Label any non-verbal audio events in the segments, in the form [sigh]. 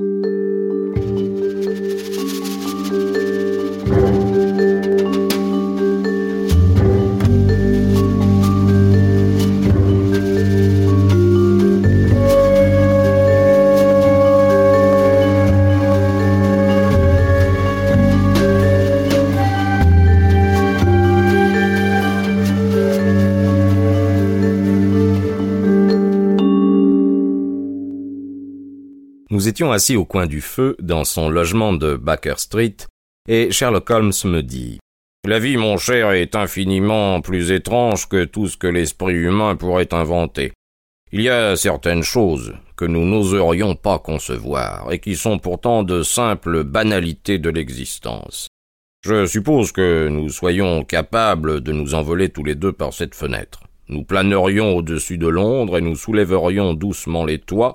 Nous assis au coin du feu dans son logement de Baker Street, et Sherlock Holmes me dit La vie, mon cher, est infiniment plus étrange que tout ce que l'esprit humain pourrait inventer. Il y a certaines choses que nous n'oserions pas concevoir, et qui sont pourtant de simples banalités de l'existence. Je suppose que nous soyons capables de nous envoler tous les deux par cette fenêtre. Nous planerions au-dessus de Londres et nous soulèverions doucement les toits,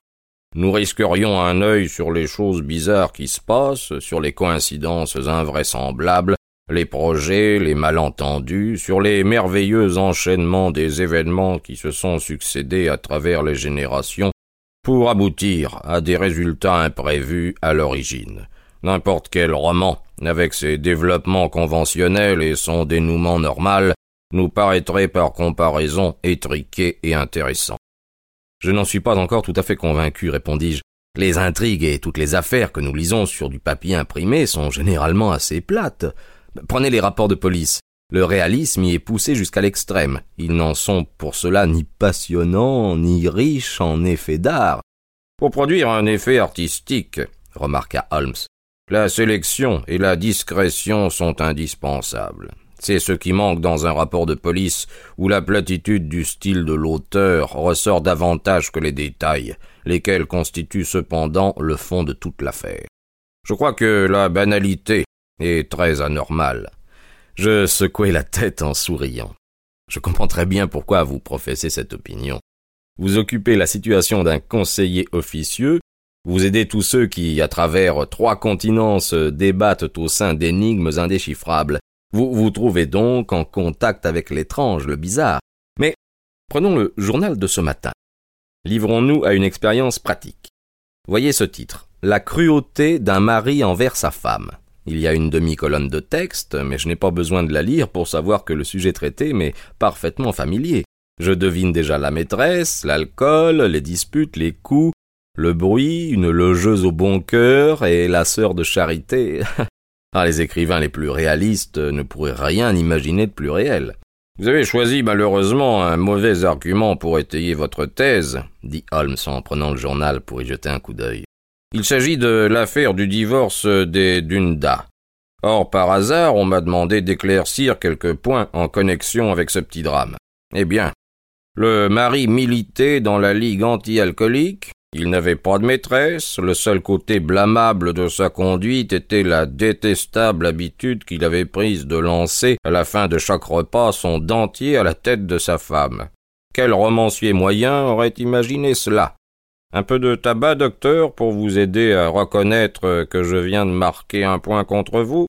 nous risquerions un œil sur les choses bizarres qui se passent, sur les coïncidences invraisemblables, les projets, les malentendus, sur les merveilleux enchaînements des événements qui se sont succédés à travers les générations, pour aboutir à des résultats imprévus à l'origine. N'importe quel roman, avec ses développements conventionnels et son dénouement normal, nous paraîtrait par comparaison étriqué et intéressant. Je n'en suis pas encore tout à fait convaincu, répondis-je. Les intrigues et toutes les affaires que nous lisons sur du papier imprimé sont généralement assez plates. Prenez les rapports de police. Le réalisme y est poussé jusqu'à l'extrême. Ils n'en sont pour cela ni passionnants, ni riches en effets d'art. Pour produire un effet artistique, remarqua Holmes, la sélection et la discrétion sont indispensables. C'est ce qui manque dans un rapport de police où la platitude du style de l'auteur ressort davantage que les détails, lesquels constituent cependant le fond de toute l'affaire. Je crois que la banalité est très anormale. Je secouai la tête en souriant. Je comprends très bien pourquoi vous professez cette opinion. Vous occupez la situation d'un conseiller officieux, vous aidez tous ceux qui, à travers trois continents, se débattent au sein d'énigmes indéchiffrables, vous vous trouvez donc en contact avec l'étrange, le bizarre. Mais prenons le journal de ce matin. Livrons-nous à une expérience pratique. Voyez ce titre. La cruauté d'un mari envers sa femme. Il y a une demi-colonne de texte, mais je n'ai pas besoin de la lire pour savoir que le sujet traité m'est parfaitement familier. Je devine déjà la maîtresse, l'alcool, les disputes, les coups, le bruit, une logeuse au bon cœur et la sœur de charité. [laughs] Ah, les écrivains les plus réalistes ne pourraient rien imaginer de plus réel. Vous avez choisi malheureusement un mauvais argument pour étayer votre thèse, dit Holmes en prenant le journal pour y jeter un coup d'œil. Il s'agit de l'affaire du divorce des Dunda. Or, par hasard, on m'a demandé d'éclaircir quelques points en connexion avec ce petit drame. Eh bien, le mari militait dans la Ligue anti-alcoolique, il n'avait pas de maîtresse, le seul côté blâmable de sa conduite était la détestable habitude qu'il avait prise de lancer, à la fin de chaque repas, son dentier à la tête de sa femme. Quel romancier moyen aurait imaginé cela? Un peu de tabac, docteur, pour vous aider à reconnaître que je viens de marquer un point contre vous?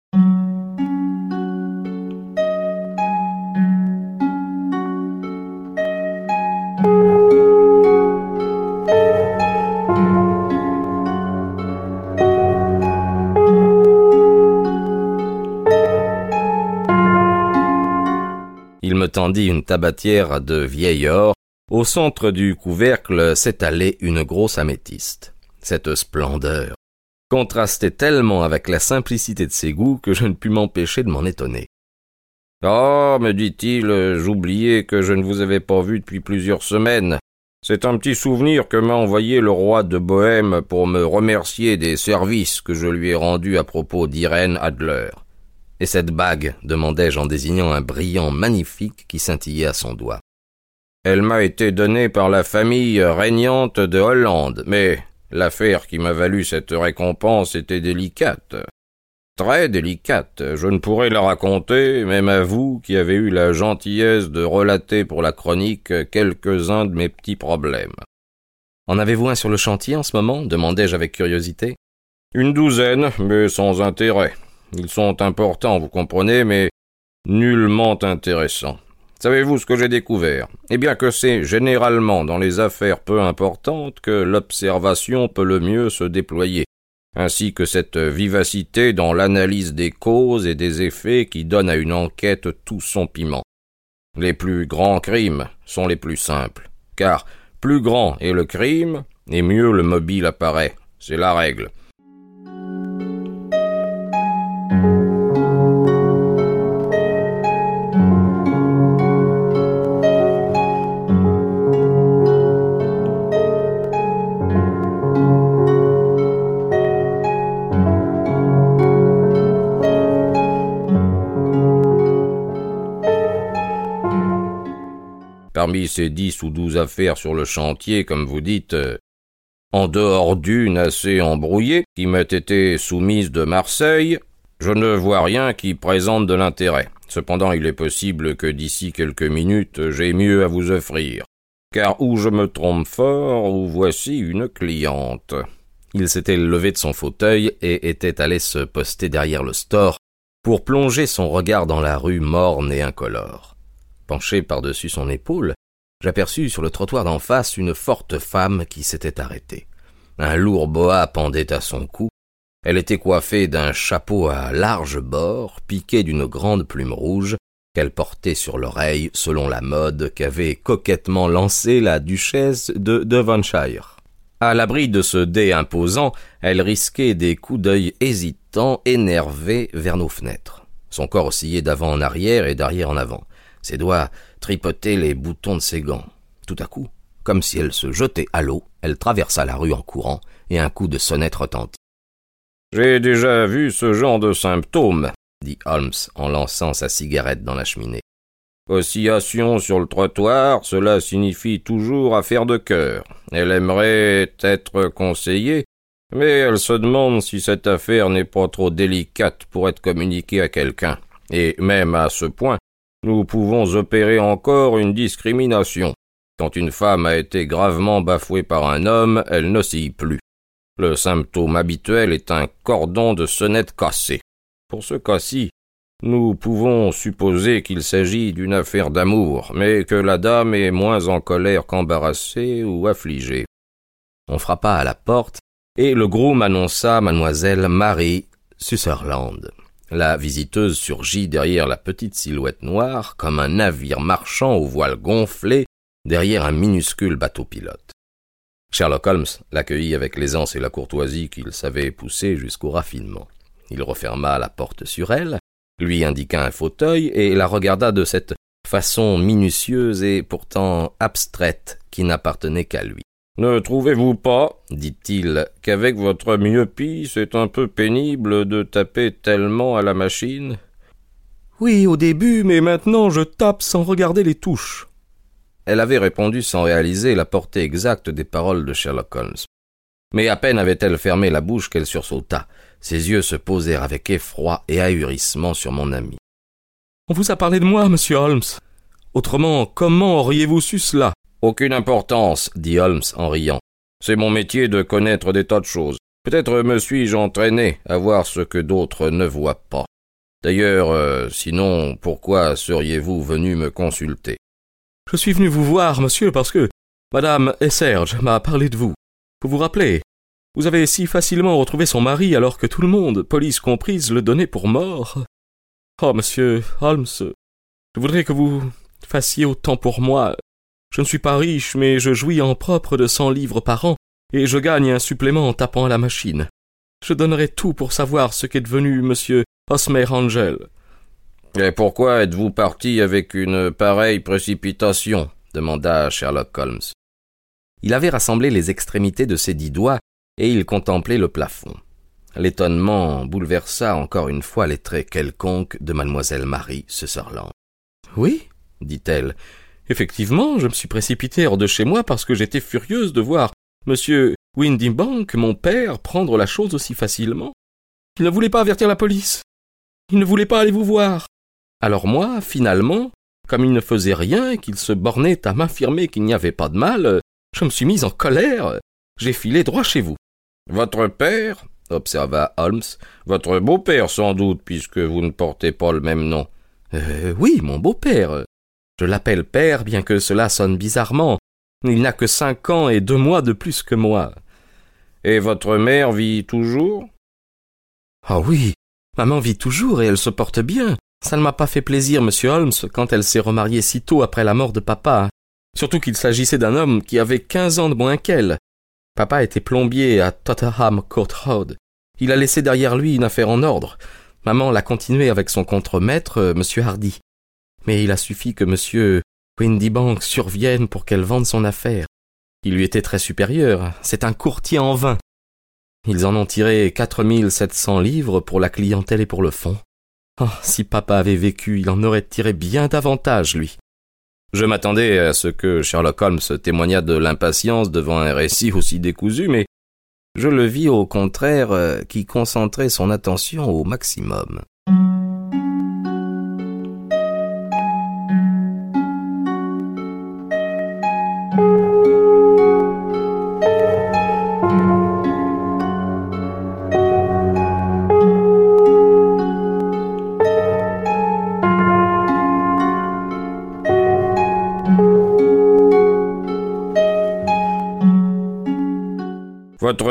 Tendit une tabatière de vieil or. Au centre du couvercle s'étalait une grosse améthyste. Cette splendeur contrastait tellement avec la simplicité de ses goûts que je ne pus m'empêcher de m'en étonner. Ah, me dit-il, j'oubliais que je ne vous avais pas vu depuis plusieurs semaines. C'est un petit souvenir que m'a envoyé le roi de Bohême pour me remercier des services que je lui ai rendus à propos d'Irène Adler. Et cette bague demandai-je en désignant un brillant magnifique qui scintillait à son doigt. Elle m'a été donnée par la famille régnante de Hollande, mais l'affaire qui m'a valu cette récompense était délicate. Très délicate. Je ne pourrais la raconter, même à vous qui avez eu la gentillesse de relater pour la chronique quelques-uns de mes petits problèmes. En avez-vous un sur le chantier en ce moment? demandai-je avec curiosité. Une douzaine, mais sans intérêt. Ils sont importants, vous comprenez, mais nullement intéressants. Savez-vous ce que j'ai découvert? Eh bien que c'est généralement dans les affaires peu importantes que l'observation peut le mieux se déployer. ainsi que cette vivacité dans l'analyse des causes et des effets qui donne à une enquête tout son piment. Les plus grands crimes sont les plus simples, car plus grand est le crime, et mieux le mobile apparaît. C'est la règle. Parmi ces dix ou douze affaires sur le chantier, comme vous dites, euh, en dehors d'une assez embrouillée qui m'a été soumise de Marseille, je ne vois rien qui présente de l'intérêt. Cependant, il est possible que d'ici quelques minutes j'ai mieux à vous offrir. Car ou je me trompe fort, ou voici une cliente. Il s'était levé de son fauteuil et était allé se poster derrière le store pour plonger son regard dans la rue morne et incolore. Penché par-dessus son épaule, j'aperçus sur le trottoir d'en face une forte femme qui s'était arrêtée. Un lourd boa pendait à son cou. Elle était coiffée d'un chapeau à large bord, piqué d'une grande plume rouge, qu'elle portait sur l'oreille selon la mode qu'avait coquettement lancée la duchesse de Devonshire. À l'abri de ce dé imposant, elle risquait des coups d'œil hésitants, énervés vers nos fenêtres. Son corps oscillait d'avant en arrière et d'arrière en avant. Ses doigts tripotaient les boutons de ses gants. Tout à coup, comme si elle se jetait à l'eau, elle traversa la rue en courant, et un coup de sonnette retentit. J'ai déjà vu ce genre de symptômes, dit Holmes en lançant sa cigarette dans la cheminée. Oscillation sur le trottoir, cela signifie toujours affaire de cœur. Elle aimerait être conseillée, mais elle se demande si cette affaire n'est pas trop délicate pour être communiquée à quelqu'un. Et même à ce point, nous pouvons opérer encore une discrimination. Quand une femme a été gravement bafouée par un homme, elle n'oscille plus. Le symptôme habituel est un cordon de sonnette cassé. Pour ce cas-ci, nous pouvons supposer qu'il s'agit d'une affaire d'amour, mais que la dame est moins en colère qu'embarrassée ou affligée. On frappa à la porte, et le groom annonça mademoiselle Marie Sutherland. La visiteuse surgit derrière la petite silhouette noire comme un navire marchand aux voiles gonflées derrière un minuscule bateau pilote. Sherlock Holmes l'accueillit avec l'aisance et la courtoisie qu'il savait pousser jusqu'au raffinement. Il referma la porte sur elle, lui indiqua un fauteuil et la regarda de cette façon minutieuse et pourtant abstraite qui n'appartenait qu'à lui. Ne trouvez-vous pas, dit-il, qu'avec votre myopie, c'est un peu pénible de taper tellement à la machine? Oui, au début, mais maintenant je tape sans regarder les touches. Elle avait répondu sans réaliser la portée exacte des paroles de Sherlock Holmes. Mais à peine avait-elle fermé la bouche qu'elle sursauta. Ses yeux se posèrent avec effroi et ahurissement sur mon ami. On vous a parlé de moi, monsieur Holmes. Autrement, comment auriez-vous su cela? Aucune importance, dit Holmes en riant. C'est mon métier de connaître des tas de choses. Peut-être me suis-je entraîné à voir ce que d'autres ne voient pas. D'ailleurs, euh, sinon, pourquoi seriez-vous venu me consulter? Je suis venu vous voir, monsieur, parce que Madame Serge m'a parlé de vous. Vous vous rappelez? Vous avez si facilement retrouvé son mari alors que tout le monde, police comprise, le donnait pour mort. Oh, monsieur Holmes, je voudrais que vous fassiez autant pour moi je ne suis pas riche, mais je jouis en propre de cent livres par an, et je gagne un supplément en tapant à la machine. Je donnerais tout pour savoir ce qu'est devenu monsieur Osmer Angel. Et pourquoi êtes-vous parti avec une pareille précipitation? demanda Sherlock Holmes. Il avait rassemblé les extrémités de ses dix doigts, et il contemplait le plafond. L'étonnement bouleversa encore une fois les traits quelconques de mademoiselle Marie Sutherland. Oui, dit-elle, Effectivement, je me suis précipité hors de chez moi parce que j'étais furieuse de voir monsieur Windybank, mon père, prendre la chose aussi facilement. Il ne voulait pas avertir la police. Il ne voulait pas aller vous voir. Alors moi, finalement, comme il ne faisait rien et qu'il se bornait à m'affirmer qu'il n'y avait pas de mal, je me suis mise en colère. J'ai filé droit chez vous. Votre père observa Holmes. Votre beau-père, sans doute, puisque vous ne portez pas le même nom. Euh, oui, mon beau-père. Je l'appelle père, bien que cela sonne bizarrement. Il n'a que cinq ans et deux mois de plus que moi. Et votre mère vit toujours? Ah oui, maman vit toujours et elle se porte bien. Ça ne m'a pas fait plaisir, monsieur Holmes, quand elle s'est remariée si tôt après la mort de papa. Surtout qu'il s'agissait d'un homme qui avait quinze ans de moins qu'elle. Papa était plombier à Tottenham Court Road. Il a laissé derrière lui une affaire en ordre. Maman l'a continué avec son contremaître, euh, monsieur Hardy. Mais il a suffi que monsieur Windybank survienne pour qu'elle vende son affaire. Il lui était très supérieur. C'est un courtier en vin. Ils en ont tiré quatre mille sept cents livres pour la clientèle et pour le fonds. Oh, si papa avait vécu, il en aurait tiré bien davantage, lui. Je m'attendais à ce que Sherlock Holmes témoignât de l'impatience devant un récit aussi décousu, mais je le vis au contraire euh, qui concentrait son attention au maximum.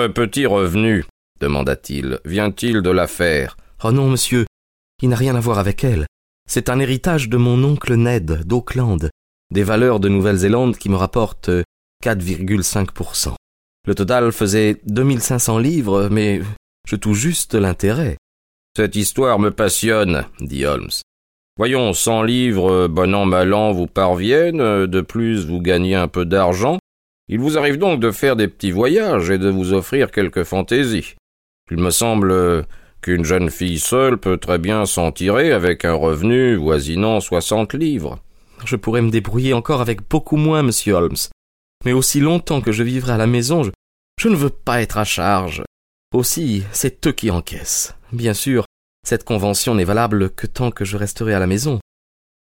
Votre petit revenu, demanda-t-il, vient-il de l'affaire? Oh non, monsieur, il n'a rien à voir avec elle. C'est un héritage de mon oncle Ned, d'Auckland, des valeurs de Nouvelle-Zélande qui me rapportent 4,5%. Le total faisait 2500 livres, mais je touche juste l'intérêt. Cette histoire me passionne, dit Holmes. Voyons, cent livres, bon an, mal an, vous parviennent, de plus vous gagnez un peu d'argent, il vous arrive donc de faire des petits voyages et de vous offrir quelques fantaisies. Il me semble qu'une jeune fille seule peut très bien s'en tirer avec un revenu voisinant soixante livres. Je pourrais me débrouiller encore avec beaucoup moins, monsieur Holmes. Mais aussi longtemps que je vivrai à la maison, je, je ne veux pas être à charge. Aussi, c'est eux qui encaissent. Bien sûr, cette convention n'est valable que tant que je resterai à la maison.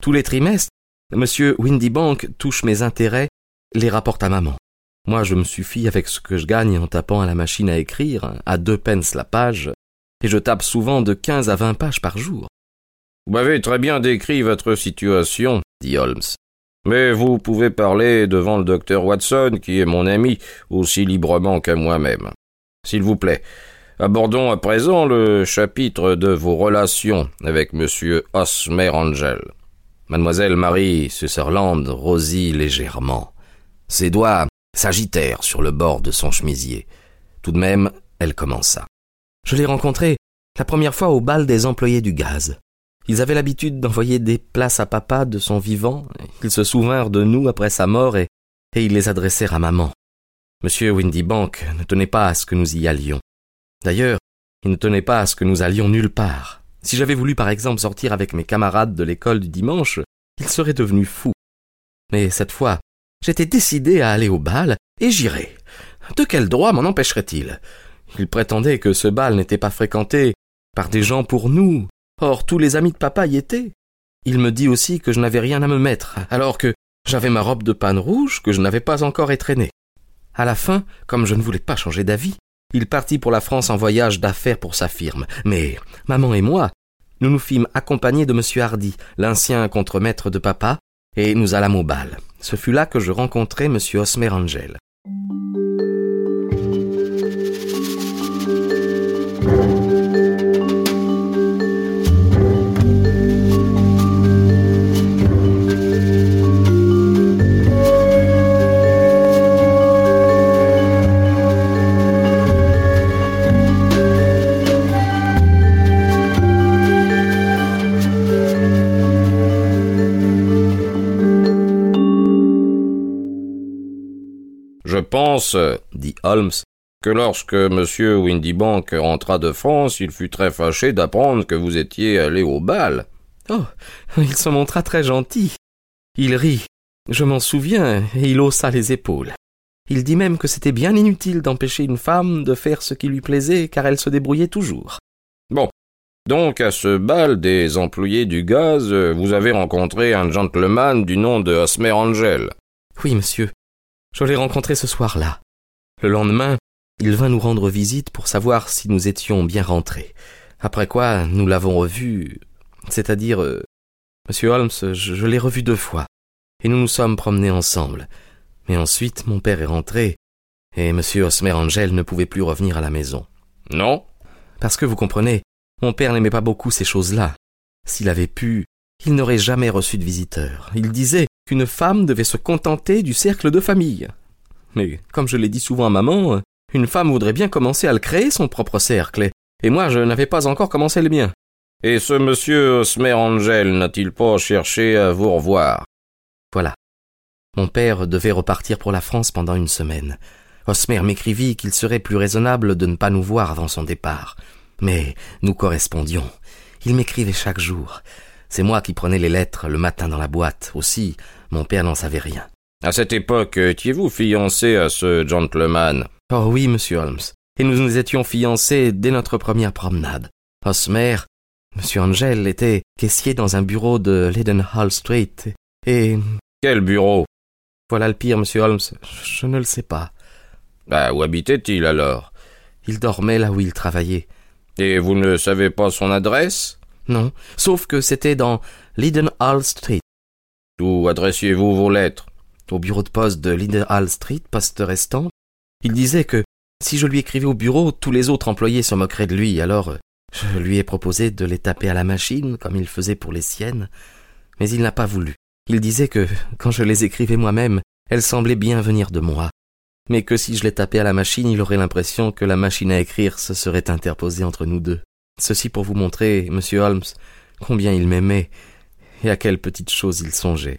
Tous les trimestres, monsieur Windybank touche mes intérêts, les rapporte à maman. Moi, je me suffis avec ce que je gagne en tapant à la machine à écrire, à deux pence la page, et je tape souvent de quinze à vingt pages par jour. Vous m'avez très bien décrit votre situation, dit Holmes. Mais vous pouvez parler devant le docteur Watson, qui est mon ami, aussi librement que moi-même. S'il vous plaît, abordons à présent le chapitre de vos relations avec monsieur Osmer Angel. Mademoiselle Marie Sutherland rosit légèrement. Ses doigts s'agitèrent sur le bord de son chemisier. Tout de même, elle commença. Je l'ai rencontré la première fois au bal des employés du gaz. Ils avaient l'habitude d'envoyer des places à papa de son vivant. Ils se souvinrent de nous après sa mort et, ils les adressèrent à maman. Monsieur Windybank ne tenait pas à ce que nous y allions. D'ailleurs, il ne tenait pas à ce que nous allions nulle part. Si j'avais voulu par exemple sortir avec mes camarades de l'école du dimanche, il serait devenu fou. Mais cette fois, J'étais décidé à aller au bal, et j'irai. De quel droit m'en empêcherait-il? Il prétendait que ce bal n'était pas fréquenté par des gens pour nous. Or, tous les amis de papa y étaient. Il me dit aussi que je n'avais rien à me mettre, alors que j'avais ma robe de panne rouge que je n'avais pas encore étraînée. À la fin, comme je ne voulais pas changer d'avis, il partit pour la France en voyage d'affaires pour sa firme. Mais maman et moi, nous nous fîmes accompagner de M. Hardy, l'ancien contremaître de papa, et nous allâmes au bal. Ce fut là que je rencontrai M. Osmer Angel. Pense, dit Holmes, que lorsque M. Windybank rentra de France, il fut très fâché d'apprendre que vous étiez allé au bal. Oh. Il se montra très gentil. Il rit. Je m'en souviens, et il haussa les épaules. Il dit même que c'était bien inutile d'empêcher une femme de faire ce qui lui plaisait, car elle se débrouillait toujours. Bon. Donc, à ce bal des employés du gaz, vous avez rencontré un gentleman du nom de Osmer Angel. Oui, monsieur. Je l'ai rencontré ce soir-là. Le lendemain, il vint nous rendre visite pour savoir si nous étions bien rentrés. Après quoi, nous l'avons revu, c'est-à-dire, euh, Monsieur Holmes, je, l'ai revu deux fois, et nous nous sommes promenés ensemble. Mais ensuite, mon père est rentré, et Monsieur Osmer Angel ne pouvait plus revenir à la maison. Non Parce que vous comprenez, Mon père n'aimait pas beaucoup ces choses-là. S'il avait pu, il n'aurait jamais reçu de visiteurs. Il disait qu'une femme devait se contenter du cercle de famille. Mais, comme je l'ai dit souvent à maman, une femme voudrait bien commencer à le créer, son propre cercle, et moi je n'avais pas encore commencé le mien. Et ce monsieur Osmer Angel n'a-t-il pas cherché à vous revoir? Voilà. Mon père devait repartir pour la France pendant une semaine. Osmer m'écrivit qu'il serait plus raisonnable de ne pas nous voir avant son départ. Mais nous correspondions. Il m'écrivait chaque jour. C'est moi qui prenais les lettres le matin dans la boîte. Aussi, mon père n'en savait rien. À cette époque, étiez-vous fiancé à ce gentleman? Oh oui, monsieur Holmes. Et nous nous étions fiancés dès notre première promenade. Osmer, monsieur Angel, était caissier dans un bureau de Leadenhall Street. Et. Quel bureau? Voilà le pire, monsieur Holmes. Je ne le sais pas. Bah, où habitait-il alors? Il dormait là où il travaillait. Et vous ne savez pas son adresse? Non, sauf que c'était dans Leadenhall Street. Où adressiez-vous vos lettres? Au bureau de poste de Leadenhall Street, poste restant. Il disait que si je lui écrivais au bureau, tous les autres employés se moqueraient de lui, alors je lui ai proposé de les taper à la machine, comme il faisait pour les siennes, mais il n'a pas voulu. Il disait que, quand je les écrivais moi-même, elles semblaient bien venir de moi, mais que si je les tapais à la machine, il aurait l'impression que la machine à écrire se serait interposée entre nous deux. Ceci pour vous montrer, monsieur Holmes, combien il m'aimait et à quelle petite chose il songeait.